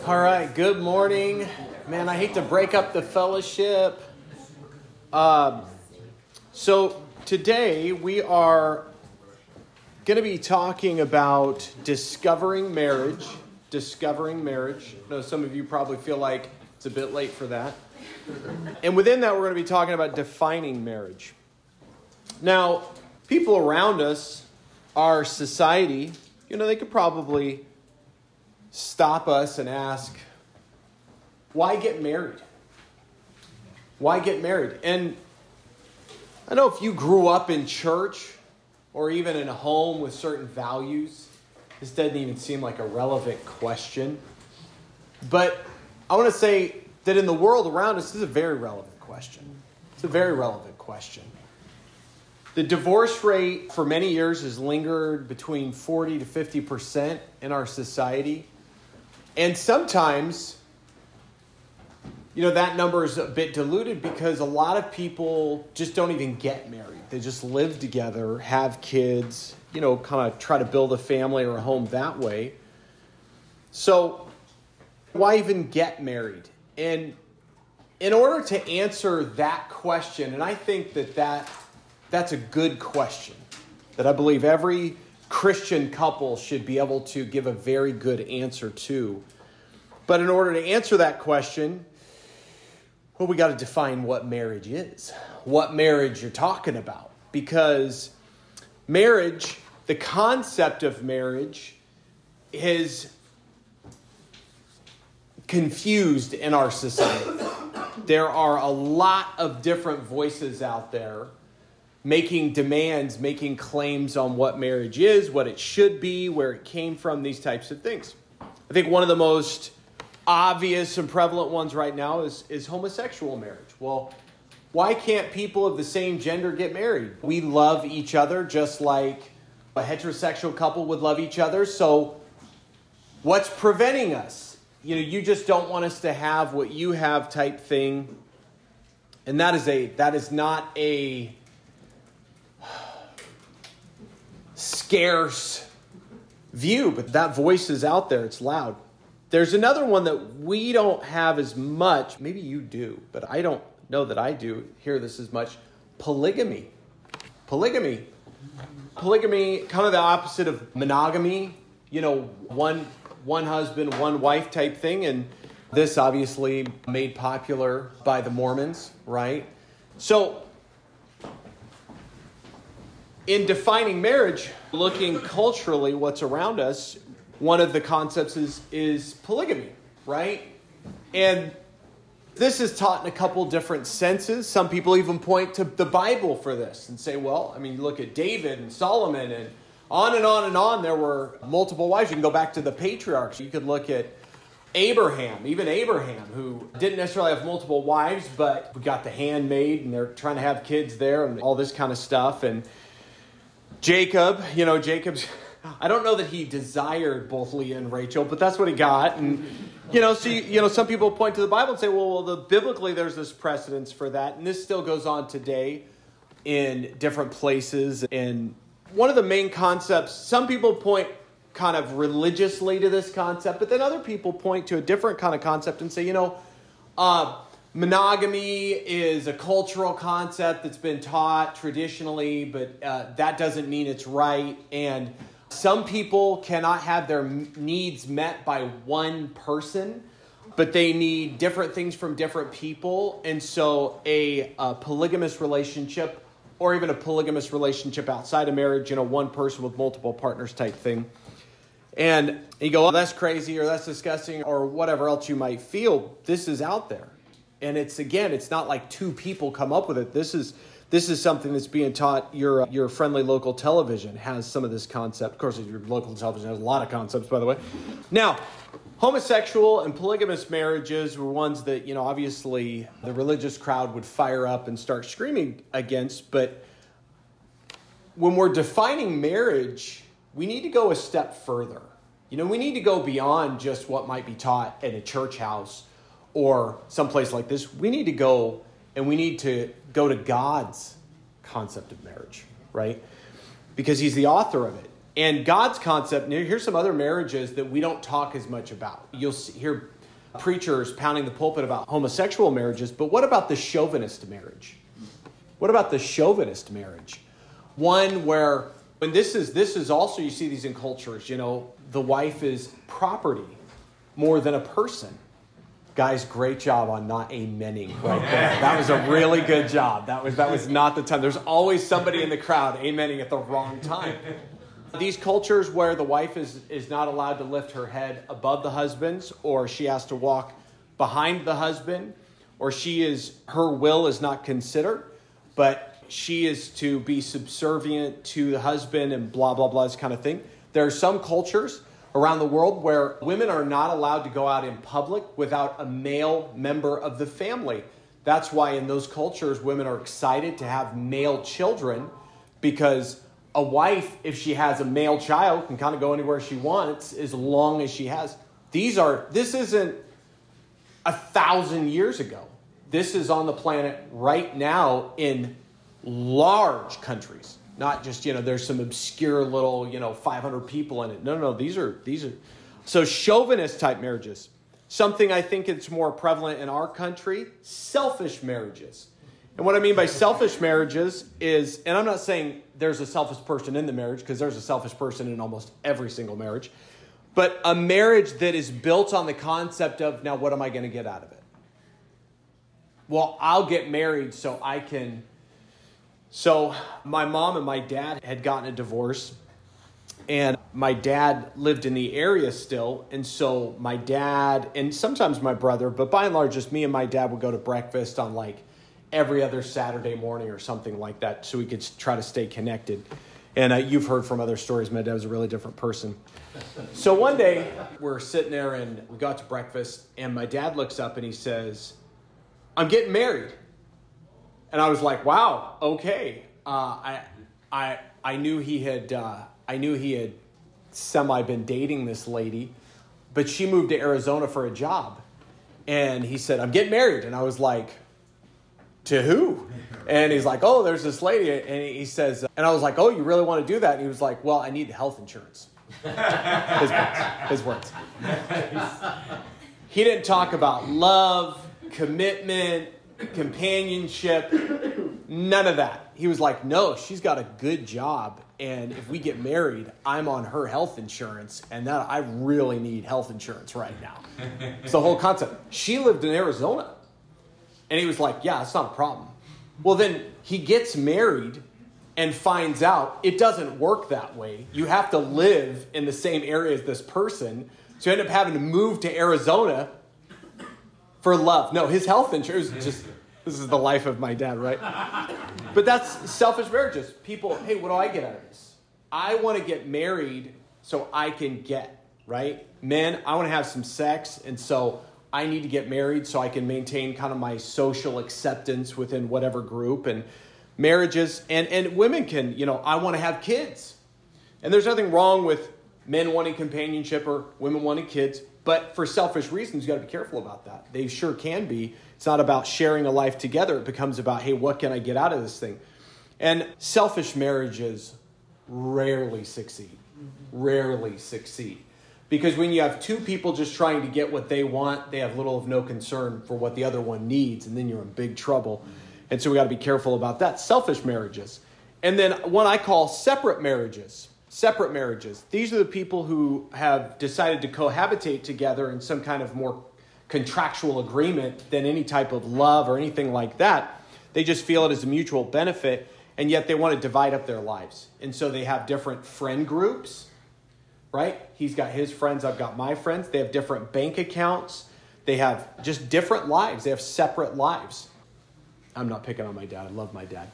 All right, good morning. Man, I hate to break up the fellowship. Um, so, today we are going to be talking about discovering marriage. Discovering marriage. I know some of you probably feel like it's a bit late for that. And within that, we're going to be talking about defining marriage. Now, people around us, our society, you know, they could probably stop us and ask, why get married? Why get married? And I know if you grew up in church or even in a home with certain values, this doesn't even seem like a relevant question. But I want to say that in the world around us, this is a very relevant question. It's a very relevant question. The divorce rate for many years has lingered between 40 to 50% in our society. And sometimes, you know, that number is a bit diluted because a lot of people just don't even get married. They just live together, have kids, you know, kind of try to build a family or a home that way. So, why even get married? And in order to answer that question, and I think that, that that's a good question that I believe every Christian couple should be able to give a very good answer to. But in order to answer that question, well, we got to define what marriage is, what marriage you're talking about. Because marriage, the concept of marriage, is confused in our society. There are a lot of different voices out there making demands, making claims on what marriage is, what it should be, where it came from, these types of things. I think one of the most obvious and prevalent ones right now is, is homosexual marriage. Well, why can't people of the same gender get married? We love each other just like a heterosexual couple would love each other. So, what's preventing us? You know, you just don't want us to have what you have type thing. And that is a that is not a scarce view, but that voice is out there, it's loud. There's another one that we don't have as much. Maybe you do, but I don't know that I do hear this as much. Polygamy. Polygamy. Polygamy, kind of the opposite of monogamy. You know, one one husband, one wife type thing, and this obviously made popular by the Mormons, right? So in defining marriage, looking culturally what's around us, one of the concepts is, is polygamy, right? And this is taught in a couple different senses. Some people even point to the Bible for this and say, well, I mean, look at David and Solomon and on and on and on. There were multiple wives. You can go back to the patriarchs. You could look at Abraham, even Abraham, who didn't necessarily have multiple wives, but we got the handmaid and they're trying to have kids there and all this kind of stuff. And Jacob, you know, Jacob's, I don't know that he desired both Leah and Rachel, but that's what he got. And, you know, so, you, you know, some people point to the Bible and say, well, well the, biblically there's this precedence for that. And this still goes on today in different places. And one of the main concepts, some people point kind of religiously to this concept, but then other people point to a different kind of concept and say, you know, uh, monogamy is a cultural concept that's been taught traditionally, but uh, that doesn't mean it's right. And some people cannot have their needs met by one person, but they need different things from different people. And so a, a polygamous relationship or even a polygamous relationship outside of marriage, you know, one person with multiple partners type thing. And you go, oh, that's crazy or that's disgusting or whatever else you might feel. This is out there and it's again it's not like two people come up with it. This is this is something that's being taught your your friendly local television has some of this concept. Of course your local television has a lot of concepts by the way. Now homosexual and polygamous marriages were ones that you know obviously the religious crowd would fire up and start screaming against. But when we're defining marriage we need to go a step further. You know we need to go beyond just what might be taught in a church house or someplace like this, we need to go and we need to go to God's concept of marriage, right? Because He's the author of it. And God's concept, here's some other marriages that we don't talk as much about. You'll hear preachers pounding the pulpit about homosexual marriages, but what about the chauvinist marriage? What about the chauvinist marriage? One where, and this is this is also you see these in cultures, you know, the wife is property more than a person. Guys, great job on not amening right there. That was a really good job. That was that was not the time. There's always somebody in the crowd amening at the wrong time. These cultures where the wife is, is not allowed to lift her head above the husband's, or she has to walk behind the husband, or she is her will is not considered, but she is to be subservient to the husband and blah blah blah this kind of thing. There are some cultures around the world where women are not allowed to go out in public without a male member of the family. That's why in those cultures women are excited to have male children because a wife, if she has a male child, can kind of go anywhere she wants as long as she has. These are, this isn't a thousand years ago. This is on the planet right now in large countries. Not just, you know, there's some obscure little, you know, 500 people in it. No, no, no. These are, these are, so chauvinist type marriages. Something I think it's more prevalent in our country selfish marriages. And what I mean by selfish marriages is, and I'm not saying there's a selfish person in the marriage, because there's a selfish person in almost every single marriage, but a marriage that is built on the concept of, now what am I going to get out of it? Well, I'll get married so I can. So, my mom and my dad had gotten a divorce, and my dad lived in the area still. And so, my dad, and sometimes my brother, but by and large, just me and my dad would go to breakfast on like every other Saturday morning or something like that so we could try to stay connected. And uh, you've heard from other stories, my dad was a really different person. So one day we're sitting there and we got to breakfast, and my dad looks up and he says, I'm getting married. And I was like, wow, okay. Uh, I, I, I knew he had, uh, I knew he had semi been dating this lady, but she moved to Arizona for a job. And he said, I'm getting married. And I was like, to who? And he's like, oh, there's this lady. And he says, and I was like, oh, you really want to do that? And he was like, well, I need the health insurance. his words. His words. He didn't talk about love, commitment, companionship, none of that. He was like, no, she's got a good job. And if we get married, I'm on her health insurance. And that I really need health insurance right now. It's the whole concept. She lived in Arizona. And he was like, Yeah, it's not a problem. Well, then he gets married and finds out it doesn't work that way. You have to live in the same area as this person. So you end up having to move to Arizona for love. No, his health insurance just this is the life of my dad, right? But that's selfish marriages. People, hey, what do I get out of this? I want to get married so I can get, right? Men, I want to have some sex, and so I need to get married so I can maintain kind of my social acceptance within whatever group and marriages and and women can, you know, I want to have kids. And there's nothing wrong with men wanting companionship or women wanting kids, but for selfish reasons you got to be careful about that. They sure can be. It's not about sharing a life together. It becomes about, hey, what can I get out of this thing? And selfish marriages rarely succeed. Rarely succeed. Because when you have two people just trying to get what they want, they have little of no concern for what the other one needs, and then you're in big trouble. And so we got to be careful about that. Selfish marriages. And then what I call separate marriages. Separate marriages. These are the people who have decided to cohabitate together in some kind of more contractual agreement than any type of love or anything like that. They just feel it as a mutual benefit, and yet they want to divide up their lives. And so they have different friend groups right? He's got his friends, I've got my friends. They have different bank accounts, they have just different lives, they have separate lives. I'm not picking on my dad, I love my dad.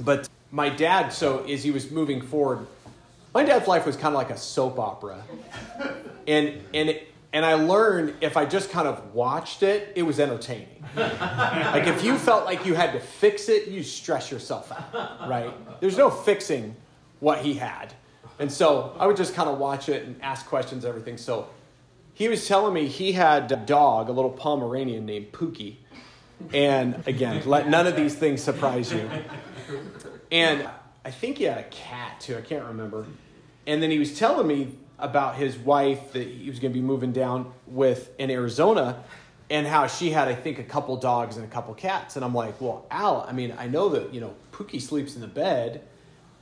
But my dad, so as he was moving forward, my dad's life was kind of like a soap opera. And, and, it, and I learned if I just kind of watched it, it was entertaining. like if you felt like you had to fix it, you stress yourself out, right? There's no fixing what he had. And so I would just kind of watch it and ask questions, everything. So he was telling me he had a dog, a little Pomeranian named Pookie. And again, let none of these things surprise you. And I think he had a cat too, I can't remember. And then he was telling me about his wife that he was going to be moving down with in Arizona and how she had, I think, a couple dogs and a couple cats. And I'm like, well, Al, I mean, I know that, you know, Pookie sleeps in the bed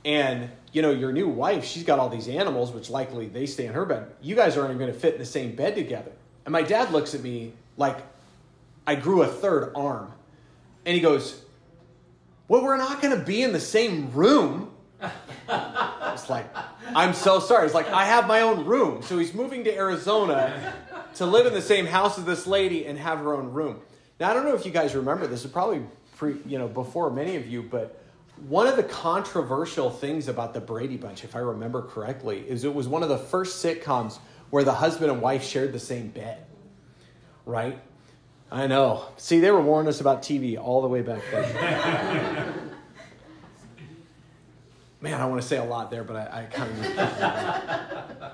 and, you know, your new wife, she's got all these animals, which likely they stay in her bed. You guys aren't even going to fit in the same bed together. And my dad looks at me like I grew a third arm. And he goes, well, we're not going to be in the same room. it's like, I'm so sorry. It's like, I have my own room. So he's moving to Arizona to live in the same house as this lady and have her own room. Now, I don't know if you guys remember this. Is probably pre, you know, before many of you, but one of the controversial things about the Brady Bunch, if I remember correctly, is it was one of the first sitcoms where the husband and wife shared the same bed. Right? I know. See, they were warning us about TV all the way back then. Man, I want to say a lot there, but I, I kind of.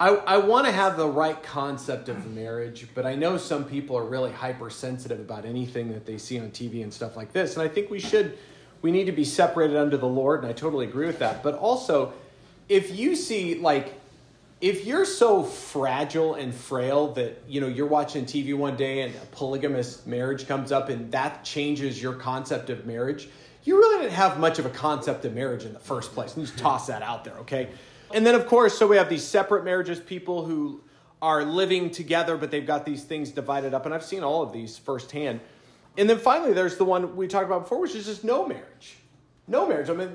I, I want to have the right concept of marriage, but I know some people are really hypersensitive about anything that they see on TV and stuff like this. And I think we should, we need to be separated under the Lord, and I totally agree with that. But also, if you see, like, if you're so fragile and frail that you know you're watching TV one day and a polygamous marriage comes up and that changes your concept of marriage, you really didn't have much of a concept of marriage in the first place. Just toss that out there, okay? And then of course, so we have these separate marriages, people who are living together, but they've got these things divided up, and I've seen all of these firsthand. And then finally, there's the one we talked about before, which is just no marriage. No marriage. I mean,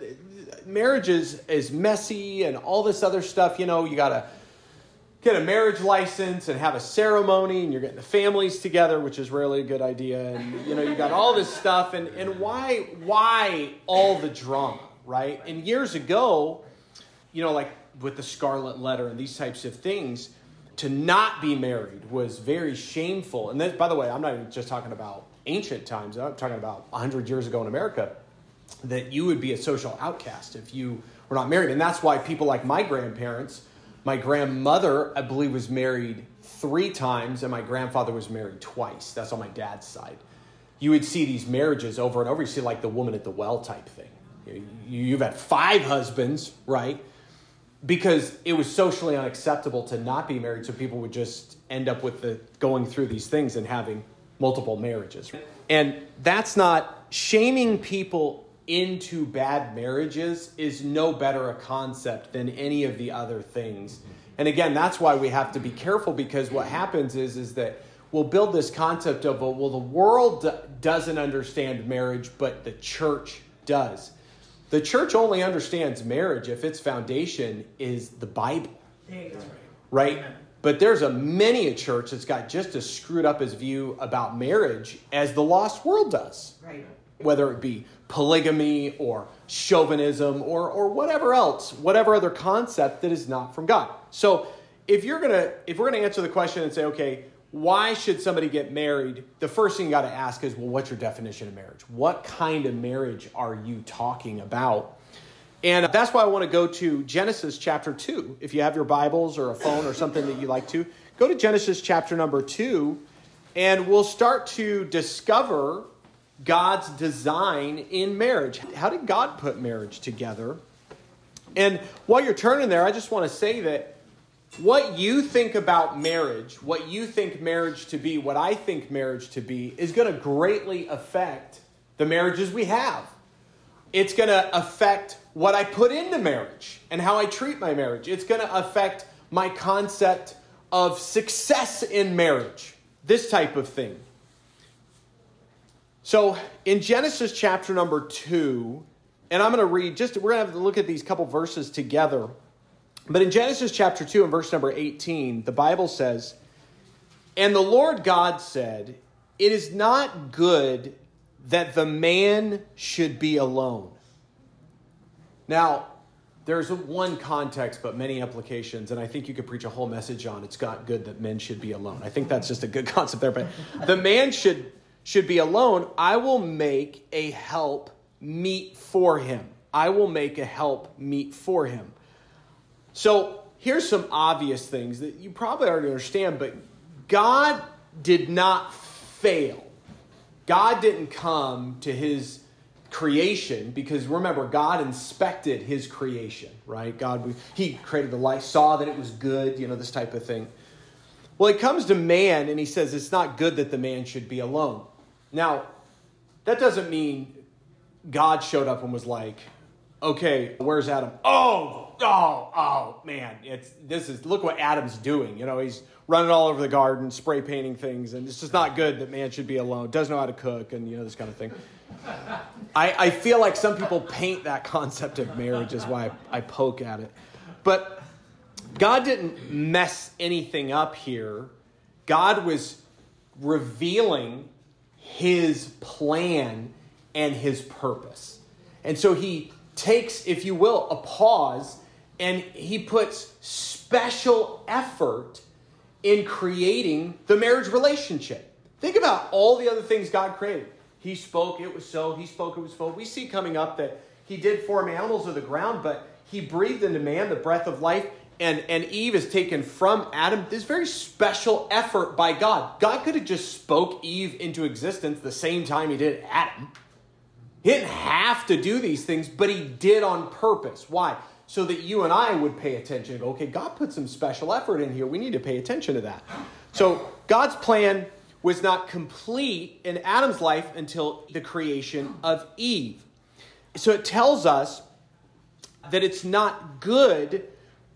marriage is, is messy and all this other stuff. You know, you got to get a marriage license and have a ceremony and you're getting the families together which is rarely a good idea and you know you got all this stuff and, and why why all the drama right and years ago you know like with the scarlet letter and these types of things to not be married was very shameful and then by the way i'm not even just talking about ancient times i'm talking about 100 years ago in america that you would be a social outcast if you were not married and that's why people like my grandparents my grandmother, I believe, was married three times, and my grandfather was married twice. That's on my dad's side. You would see these marriages over and over. You see, like the woman at the well type thing. You've had five husbands, right? Because it was socially unacceptable to not be married, so people would just end up with the going through these things and having multiple marriages. And that's not shaming people into bad marriages is no better a concept than any of the other things. And again, that's why we have to be careful because what happens is is that we'll build this concept of well, the world doesn't understand marriage, but the church does. The church only understands marriage if its foundation is the Bible. Right? But there's a many a church that's got just as screwed up as view about marriage as the lost world does. Right. Whether it be polygamy or chauvinism or, or whatever else, whatever other concept that is not from God. So if you're gonna if we're gonna answer the question and say, okay, why should somebody get married? The first thing you gotta ask is, well, what's your definition of marriage? What kind of marriage are you talking about? And that's why I want to go to Genesis chapter 2. If you have your Bibles or a phone or something that you like to, go to Genesis chapter number 2, and we'll start to discover God's design in marriage. How did God put marriage together? And while you're turning there, I just want to say that what you think about marriage, what you think marriage to be, what I think marriage to be, is going to greatly affect the marriages we have. It's going to affect what I put into marriage and how I treat my marriage. It's going to affect my concept of success in marriage, this type of thing. So in Genesis chapter number two, and I'm going to read just, we're going to have to look at these couple verses together. But in Genesis chapter 2 and verse number 18, the Bible says, And the Lord God said, It is not good that the man should be alone. Now, there's one context, but many applications, and I think you could preach a whole message on it's not good that men should be alone. I think that's just a good concept there, but the man should should be alone, I will make a help meet for him. I will make a help meet for him. So here's some obvious things that you probably already understand, but God did not fail. God didn't come to his creation because remember god inspected his creation right god he created the light saw that it was good you know this type of thing well it comes to man and he says it's not good that the man should be alone now that doesn't mean god showed up and was like okay where's adam oh oh oh man it's this is look what adam's doing you know he's running all over the garden spray painting things and it's just not good that man should be alone doesn't know how to cook and you know this kind of thing I, I feel like some people paint that concept of marriage is why I, I poke at it. But God didn't mess anything up here. God was revealing his plan and his purpose. And so he takes, if you will, a pause and he puts special effort in creating the marriage relationship. Think about all the other things God created. He spoke, it was so. He spoke, it was so. We see coming up that he did form animals of the ground, but he breathed into man the breath of life, and, and Eve is taken from Adam. This very special effort by God. God could have just spoke Eve into existence the same time he did Adam. He didn't have to do these things, but he did on purpose. Why? So that you and I would pay attention. Go, okay, God put some special effort in here. We need to pay attention to that. So God's plan was not complete in Adam's life until the creation of Eve. So it tells us that it's not good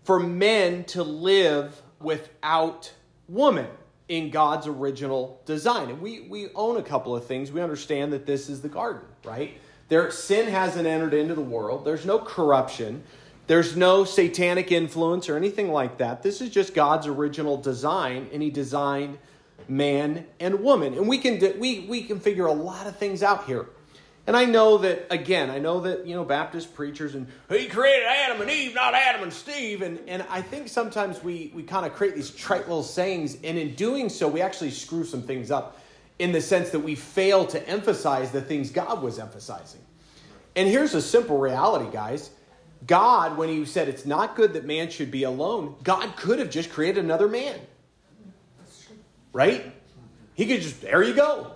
for men to live without woman in God's original design. And we, we own a couple of things. We understand that this is the garden, right? There, sin hasn't entered into the world. There's no corruption. There's no satanic influence or anything like that. This is just God's original design, and He designed man and woman. And we can we we can figure a lot of things out here. And I know that again, I know that you know Baptist preachers and he created Adam and Eve, not Adam and Steve. And and I think sometimes we we kind of create these trite little sayings, and in doing so, we actually screw some things up in the sense that we fail to emphasize the things God was emphasizing. And here's a simple reality, guys. God, when he said it's not good that man should be alone, God could have just created another man right? He could just, there you go.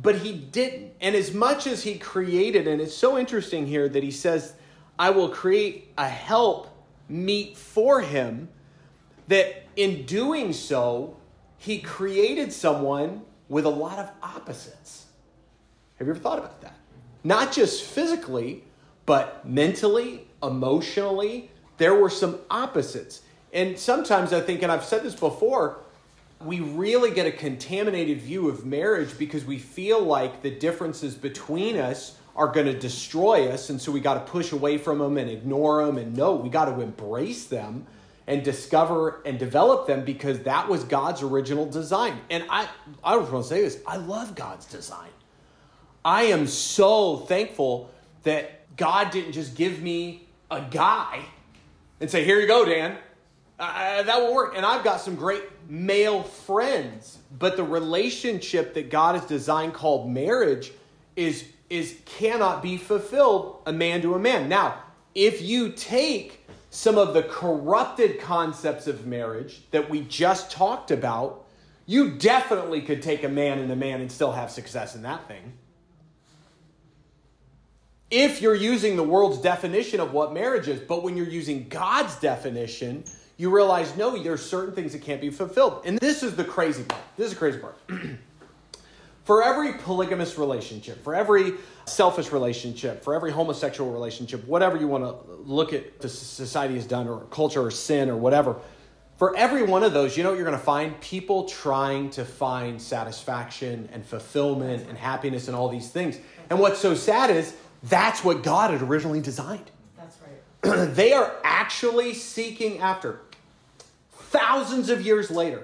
But he didn't. And as much as he created, and it's so interesting here that he says, I will create a help meet for him, that in doing so, he created someone with a lot of opposites. Have you ever thought about that? Not just physically, but mentally, emotionally, there were some opposites. And sometimes I think, and I've said this before, we really get a contaminated view of marriage because we feel like the differences between us are going to destroy us and so we got to push away from them and ignore them and no we got to embrace them and discover and develop them because that was God's original design. And I I just want to say this I love God's design. I am so thankful that God didn't just give me a guy and say here you go Dan uh, that will work. And I've got some great male friends, but the relationship that God has designed called marriage is is cannot be fulfilled a man to a man. Now, if you take some of the corrupted concepts of marriage that we just talked about, you definitely could take a man and a man and still have success in that thing. If you're using the world's definition of what marriage is, but when you're using God's definition, you realize no, there's certain things that can't be fulfilled. And this is the crazy part. This is the crazy part. for every polygamous relationship, for every selfish relationship, for every homosexual relationship, whatever you want to look at the society has done, or culture, or sin, or whatever, for every one of those, you know what you're going to find? People trying to find satisfaction and fulfillment and happiness and all these things. And what's so sad is that's what God had originally designed. That's right. they are actually seeking after thousands of years later,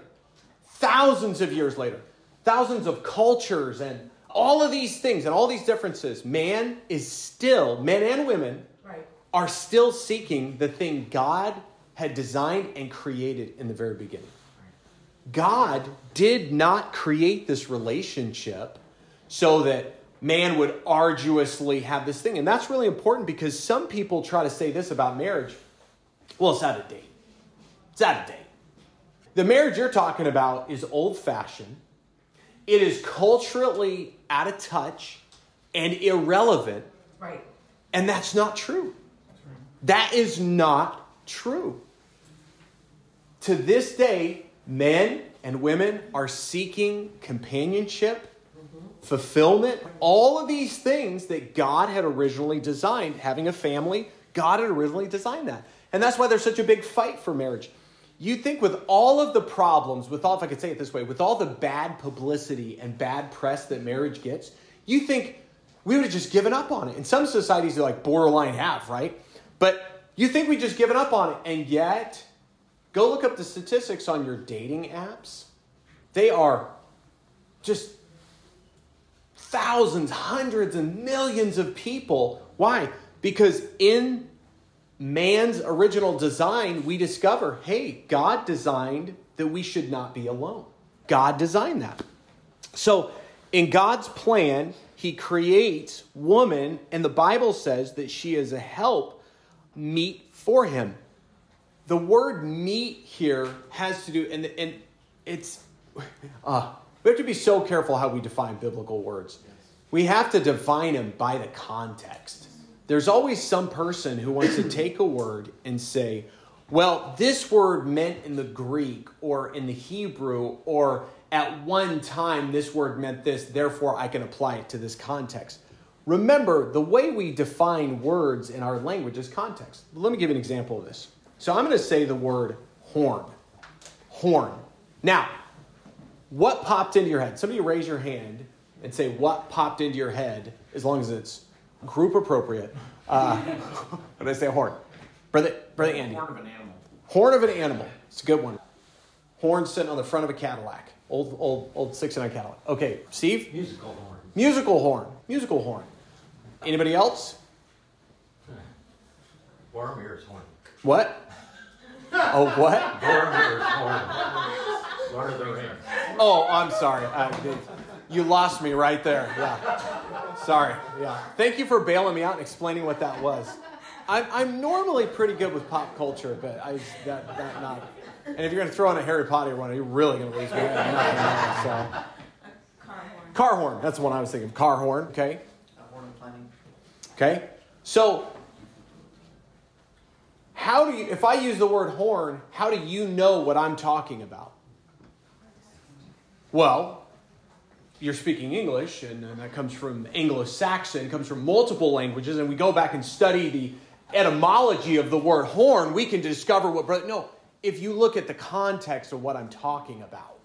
thousands of years later, thousands of cultures and all of these things and all these differences, man is still, men and women right. are still seeking the thing God had designed and created in the very beginning. God did not create this relationship so that man would arduously have this thing. And that's really important because some people try to say this about marriage. Well, it's out of date. It's out of date. The marriage you're talking about is old fashioned, it is culturally out of touch and irrelevant Right. And that's not true. That is not true. To this day, men and women are seeking companionship, mm-hmm. fulfillment, all of these things that God had originally designed, having a family, God had originally designed that. And that's why there's such a big fight for marriage. You think with all of the problems, with all, if I could say it this way, with all the bad publicity and bad press that marriage gets, you think we would have just given up on it. In some societies, they like borderline have, right? But you think we just given up on it. And yet, go look up the statistics on your dating apps. They are just thousands, hundreds, and millions of people. Why? Because in man's original design, we discover hey, God designed that we should not be alone. God designed that. So, in God's plan, He creates woman, and the Bible says that she is a help meet for Him. The word meet here has to do, and, and it's, uh, we have to be so careful how we define biblical words. We have to define them by the context there's always some person who wants to take a word and say, well, this word meant in the Greek or in the Hebrew, or at one time this word meant this, therefore I can apply it to this context. Remember, the way we define words in our language is context. Let me give you an example of this. So I'm going to say the word horn. Horn. Now, what popped into your head? Somebody raise your hand and say what popped into your head, as long as it's group appropriate. Uh, what did I say? Horn. Brother, brother Andy. Horn of an animal. Horn of an animal. It's a good one. Horn sitting on the front of a Cadillac. Old, old, old six and 69 Cadillac. Okay, Steve? Musical horn. Musical horn. Musical horn. Anybody else? Boromir's horn. What? Oh, what? Boromir's horn. Lord of the Rings. Oh, I'm sorry. I, you lost me right there. Yeah. Sorry. Yeah. Thank you for bailing me out and explaining what that was. I'm, I'm normally pretty good with pop culture, but I that that not. And if you're going to throw in a Harry Potter one, you're really going to lose me. I have nothing else, so. Car horn. Car horn. That's the one I was thinking. Car horn. Okay. horn planning. Okay. So, how do you? If I use the word horn, how do you know what I'm talking about? Well, you're speaking English, and, and that comes from Anglo Saxon, comes from multiple languages, and we go back and study the etymology of the word horn, we can discover what brother. No, if you look at the context of what I'm talking about,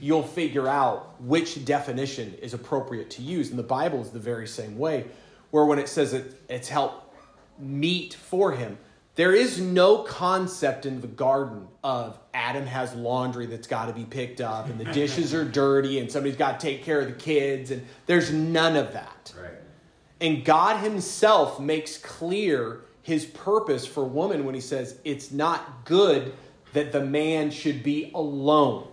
you'll figure out which definition is appropriate to use. And the Bible is the very same way, where when it says it, it's help meet for him, there is no concept in the garden of Adam has laundry that's got to be picked up and the dishes are dirty and somebody's got to take care of the kids and there's none of that. Right. And God himself makes clear his purpose for woman when he says it's not good that the man should be alone.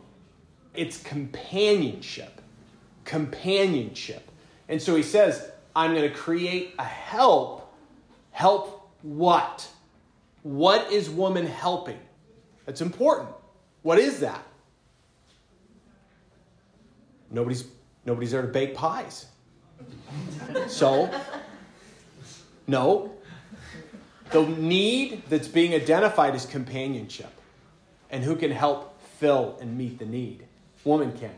It's companionship. Companionship. And so he says, I'm going to create a help. Help what? What is woman helping? That's important. What is that? Nobody's nobody's there to bake pies. So, no. The need that's being identified is companionship. And who can help fill and meet the need? Woman can.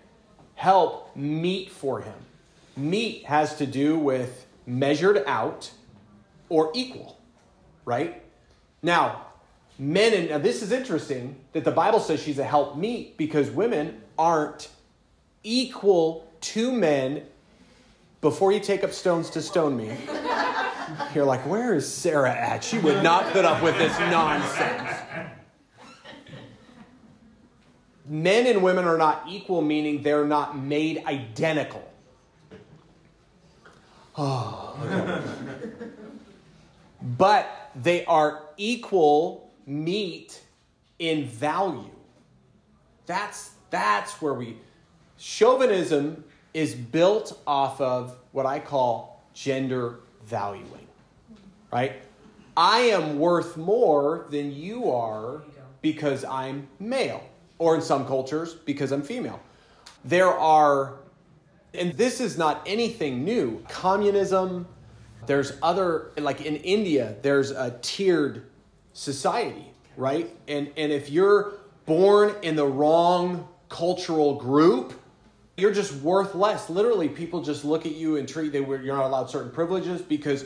Help meet for him. Meet has to do with measured out or equal, right? Now, men, and now this is interesting that the Bible says she's a help meet because women aren't equal to men. Before you take up stones to stone me, you're like, where is Sarah at? She would not put up with this nonsense. Men and women are not equal, meaning they're not made identical. Oh, okay. they are equal meet in value. That's that's where we chauvinism is built off of what I call gender valuing. Right? I am worth more than you are because I'm male, or in some cultures, because I'm female. There are, and this is not anything new, communism, There's other, like in India, there's a tiered society, right? And, and if you're born in the wrong cultural group, you're just worth less. Literally, people just look at you and treat they you're not allowed certain privileges because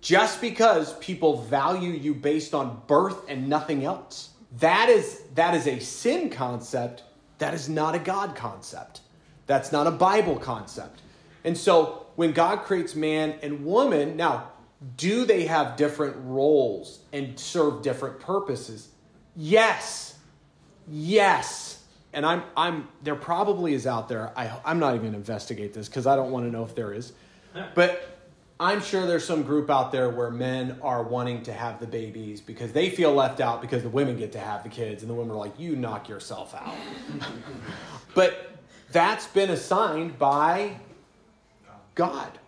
just because people value you based on birth and nothing else. That is that is a sin concept. That is not a God concept. That's not a Bible concept. And so when God creates man and woman, now do they have different roles and serve different purposes? Yes. Yes. And I'm I'm there probably is out there. I I'm not even going to investigate this cuz I don't want to know if there is. But I'm sure there's some group out there where men are wanting to have the babies because they feel left out because the women get to have the kids, and the women are like, you knock yourself out. but that's been assigned by God,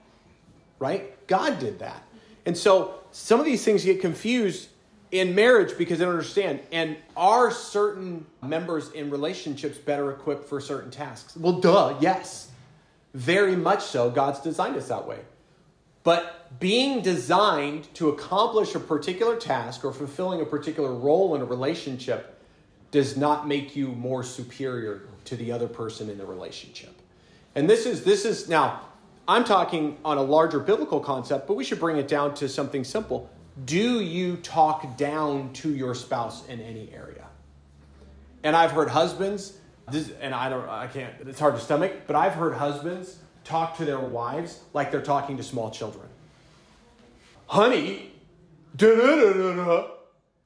right? God did that. And so some of these things get confused in marriage because they don't understand. And are certain members in relationships better equipped for certain tasks? Well, duh, yes. Very much so. God's designed us that way. But being designed to accomplish a particular task or fulfilling a particular role in a relationship does not make you more superior to the other person in the relationship. And this is this is now I'm talking on a larger biblical concept, but we should bring it down to something simple. Do you talk down to your spouse in any area? And I've heard husbands, this, and I don't, I can't, it's hard to stomach, but I've heard husbands talk to their wives like they're talking to small children. Honey.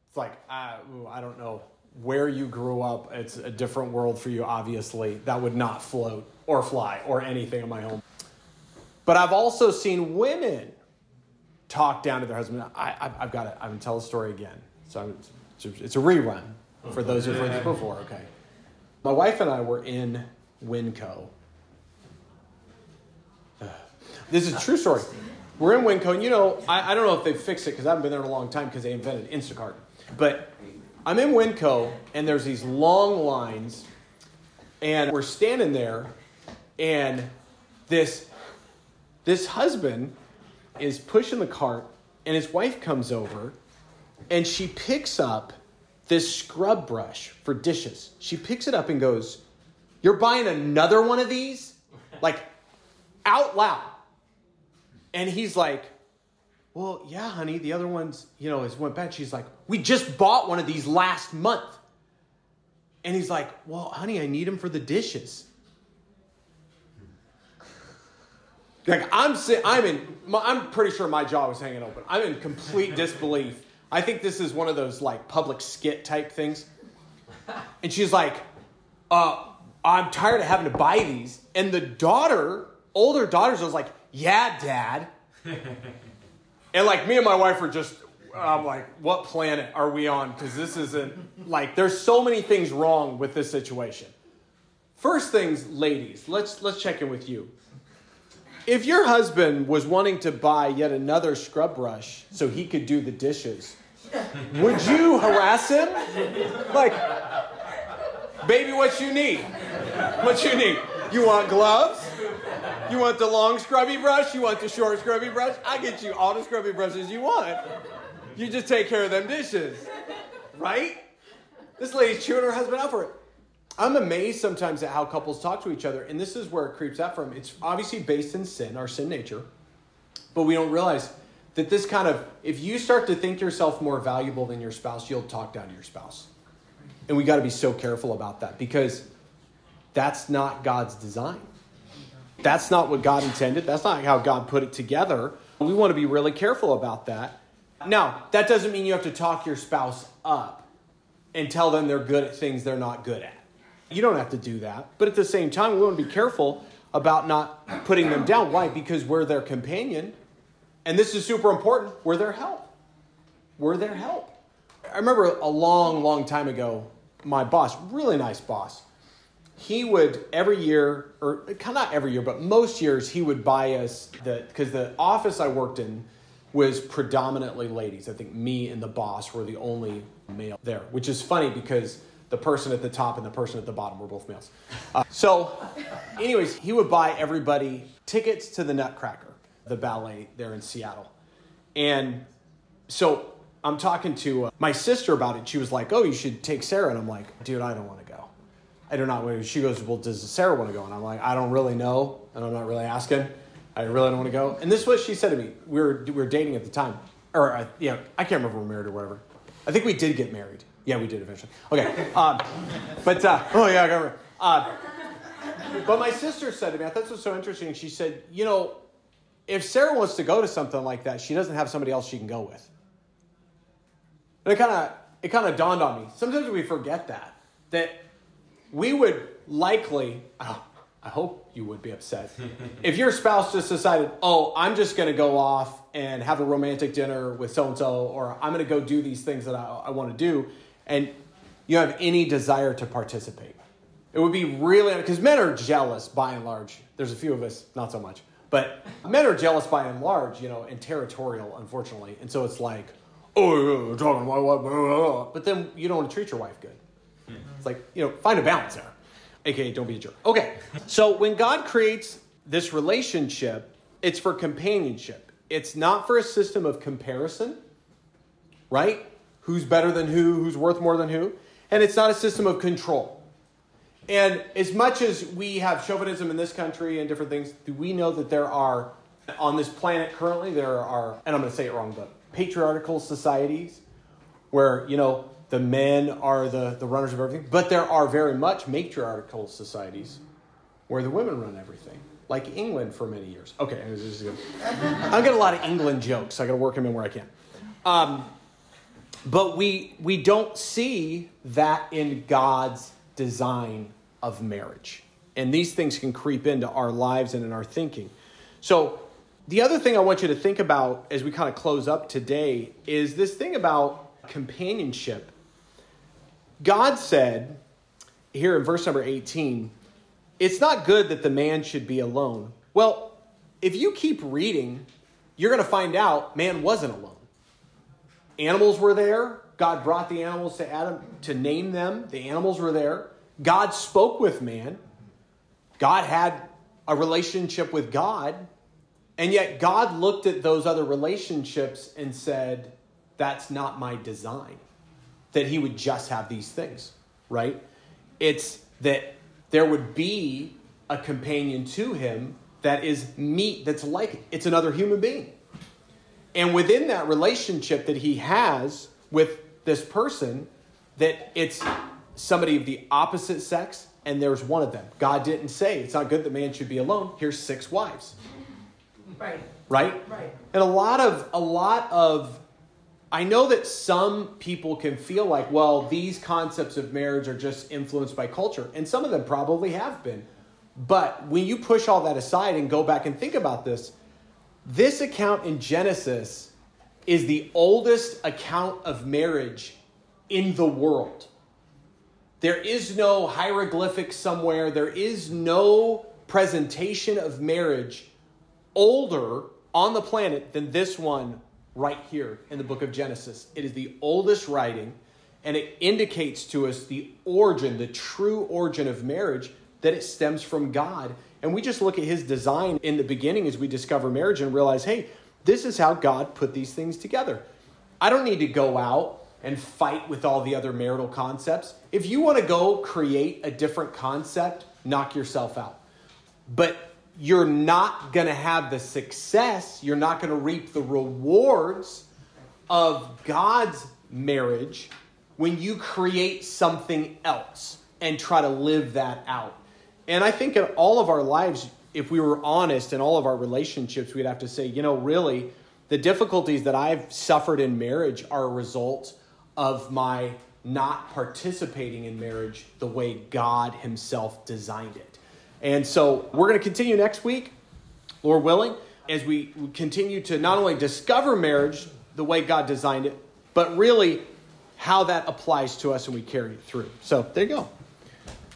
It's like, I, ooh, I don't know where you grew up. It's a different world for you, obviously. That would not float or fly or anything in my home. But I've also seen women talk down to their husband. I, have got it. I'm going to tell the story again. So it's a rerun for those who've heard this before. Okay. My wife and I were in Winco this is a true story. We're in Winco, and you know, I, I don't know if they fixed it because I haven't been there in a long time because they invented Instacart. But I'm in Winco, and there's these long lines, and we're standing there, and this this husband is pushing the cart, and his wife comes over, and she picks up this scrub brush for dishes. She picks it up and goes, "You're buying another one of these?" Like out loud. And he's like, Well, yeah, honey, the other ones, you know, has went bad. She's like, We just bought one of these last month. And he's like, Well, honey, I need them for the dishes. Like I'm, I'm in, I'm pretty sure my jaw was hanging open. I'm in complete disbelief. I think this is one of those like public skit type things. And she's like, uh, I'm tired of having to buy these. And the daughter, older daughters, was like, yeah, dad. and like me and my wife were just, I'm like, what planet are we on? Because this isn't like, there's so many things wrong with this situation. First things, ladies, let's let's check in with you. If your husband was wanting to buy yet another scrub brush so he could do the dishes, would you harass him? Like, baby, what you need? What you need? You want gloves? You want the long scrubby brush? You want the short scrubby brush? I get you all the scrubby brushes you want. You just take care of them dishes. Right? This lady's chewing her husband out for it. I'm amazed sometimes at how couples talk to each other, and this is where it creeps out from. It's obviously based in sin, our sin nature, but we don't realize that this kind of, if you start to think yourself more valuable than your spouse, you'll talk down to your spouse. And we got to be so careful about that because that's not God's design. That's not what God intended. That's not how God put it together. We want to be really careful about that. Now, that doesn't mean you have to talk your spouse up and tell them they're good at things they're not good at. You don't have to do that. But at the same time, we want to be careful about not putting them down. Why? Because we're their companion. And this is super important. We're their help. We're their help. I remember a long, long time ago, my boss, really nice boss, he would every year, or not every year, but most years, he would buy us the because the office I worked in was predominantly ladies. I think me and the boss were the only male there, which is funny because the person at the top and the person at the bottom were both males. Uh, so, anyways, he would buy everybody tickets to the Nutcracker. the ballet there in Seattle. And so I'm talking to uh, my sister about it. She was like, "Oh, you should take Sarah," and I'm like, "Dude, I don't want to go. I do not." want to." She goes, "Well, does Sarah want to go?" And I'm like, "I don't really know, and I'm not really asking. I really don't want to go." And this is what she said to me. We were we were dating at the time, or uh, yeah, I can't remember were married or whatever. I think we did get married. Yeah, we did eventually. Okay, um, but uh, oh yeah, I got remember. Uh, but my sister said to me, I thought this was so interesting. She said, "You know, if Sarah wants to go to something like that, she doesn't have somebody else she can go with." And it kind of it kind of dawned on me. Sometimes we forget that that we would likely. Oh, I hope you would be upset if your spouse just decided, "Oh, I'm just going to go off and have a romantic dinner with so and so, or I'm going to go do these things that I, I want to do," and you have any desire to participate. It would be really because men are jealous by and large. There's a few of us, not so much, but men are jealous by and large, you know, and territorial, unfortunately. And so it's like, oh, you're talking about what? But then you don't want to treat your wife good. Hmm. It's like, you know, find a balance there. AKA, don't be a jerk. Okay. So when God creates this relationship, it's for companionship. It's not for a system of comparison, right? Who's better than who, who's worth more than who. And it's not a system of control. And as much as we have chauvinism in this country and different things, do we know that there are, on this planet currently, there are, and I'm going to say it wrong, but patriarchal societies where, you know, the men are the, the runners of everything. But there are very much matriarchal societies where the women run everything, like England for many years. Okay, I get a lot of England jokes. I got to work them in where I can. Um, but we we don't see that in God's design of marriage, and these things can creep into our lives and in our thinking. So the other thing I want you to think about as we kind of close up today is this thing about companionship God said here in verse number 18, it's not good that the man should be alone. Well, if you keep reading, you're going to find out man wasn't alone. Animals were there. God brought the animals to Adam to name them. The animals were there. God spoke with man. God had a relationship with God. And yet God looked at those other relationships and said, That's not my design that he would just have these things, right? It's that there would be a companion to him that is meet that's like it. it's another human being. And within that relationship that he has with this person, that it's somebody of the opposite sex and there's one of them. God didn't say it's not good that man should be alone. Here's six wives. Right. Right? Right. And a lot of a lot of I know that some people can feel like, well, these concepts of marriage are just influenced by culture, and some of them probably have been. But when you push all that aside and go back and think about this, this account in Genesis is the oldest account of marriage in the world. There is no hieroglyphic somewhere, there is no presentation of marriage older on the planet than this one right here in the book of Genesis. It is the oldest writing, and it indicates to us the origin, the true origin of marriage, that it stems from God. And we just look at his design in the beginning as we discover marriage and realize, hey, this is how God put these things together. I don't need to go out and fight with all the other marital concepts. If you want to go create a different concept, knock yourself out. But you're not going to have the success, you're not going to reap the rewards of God's marriage when you create something else and try to live that out. And I think in all of our lives, if we were honest in all of our relationships, we'd have to say, you know, really, the difficulties that I've suffered in marriage are a result of my not participating in marriage the way God Himself designed it. And so we're going to continue next week, Lord willing, as we continue to not only discover marriage the way God designed it, but really how that applies to us and we carry it through. So there you go.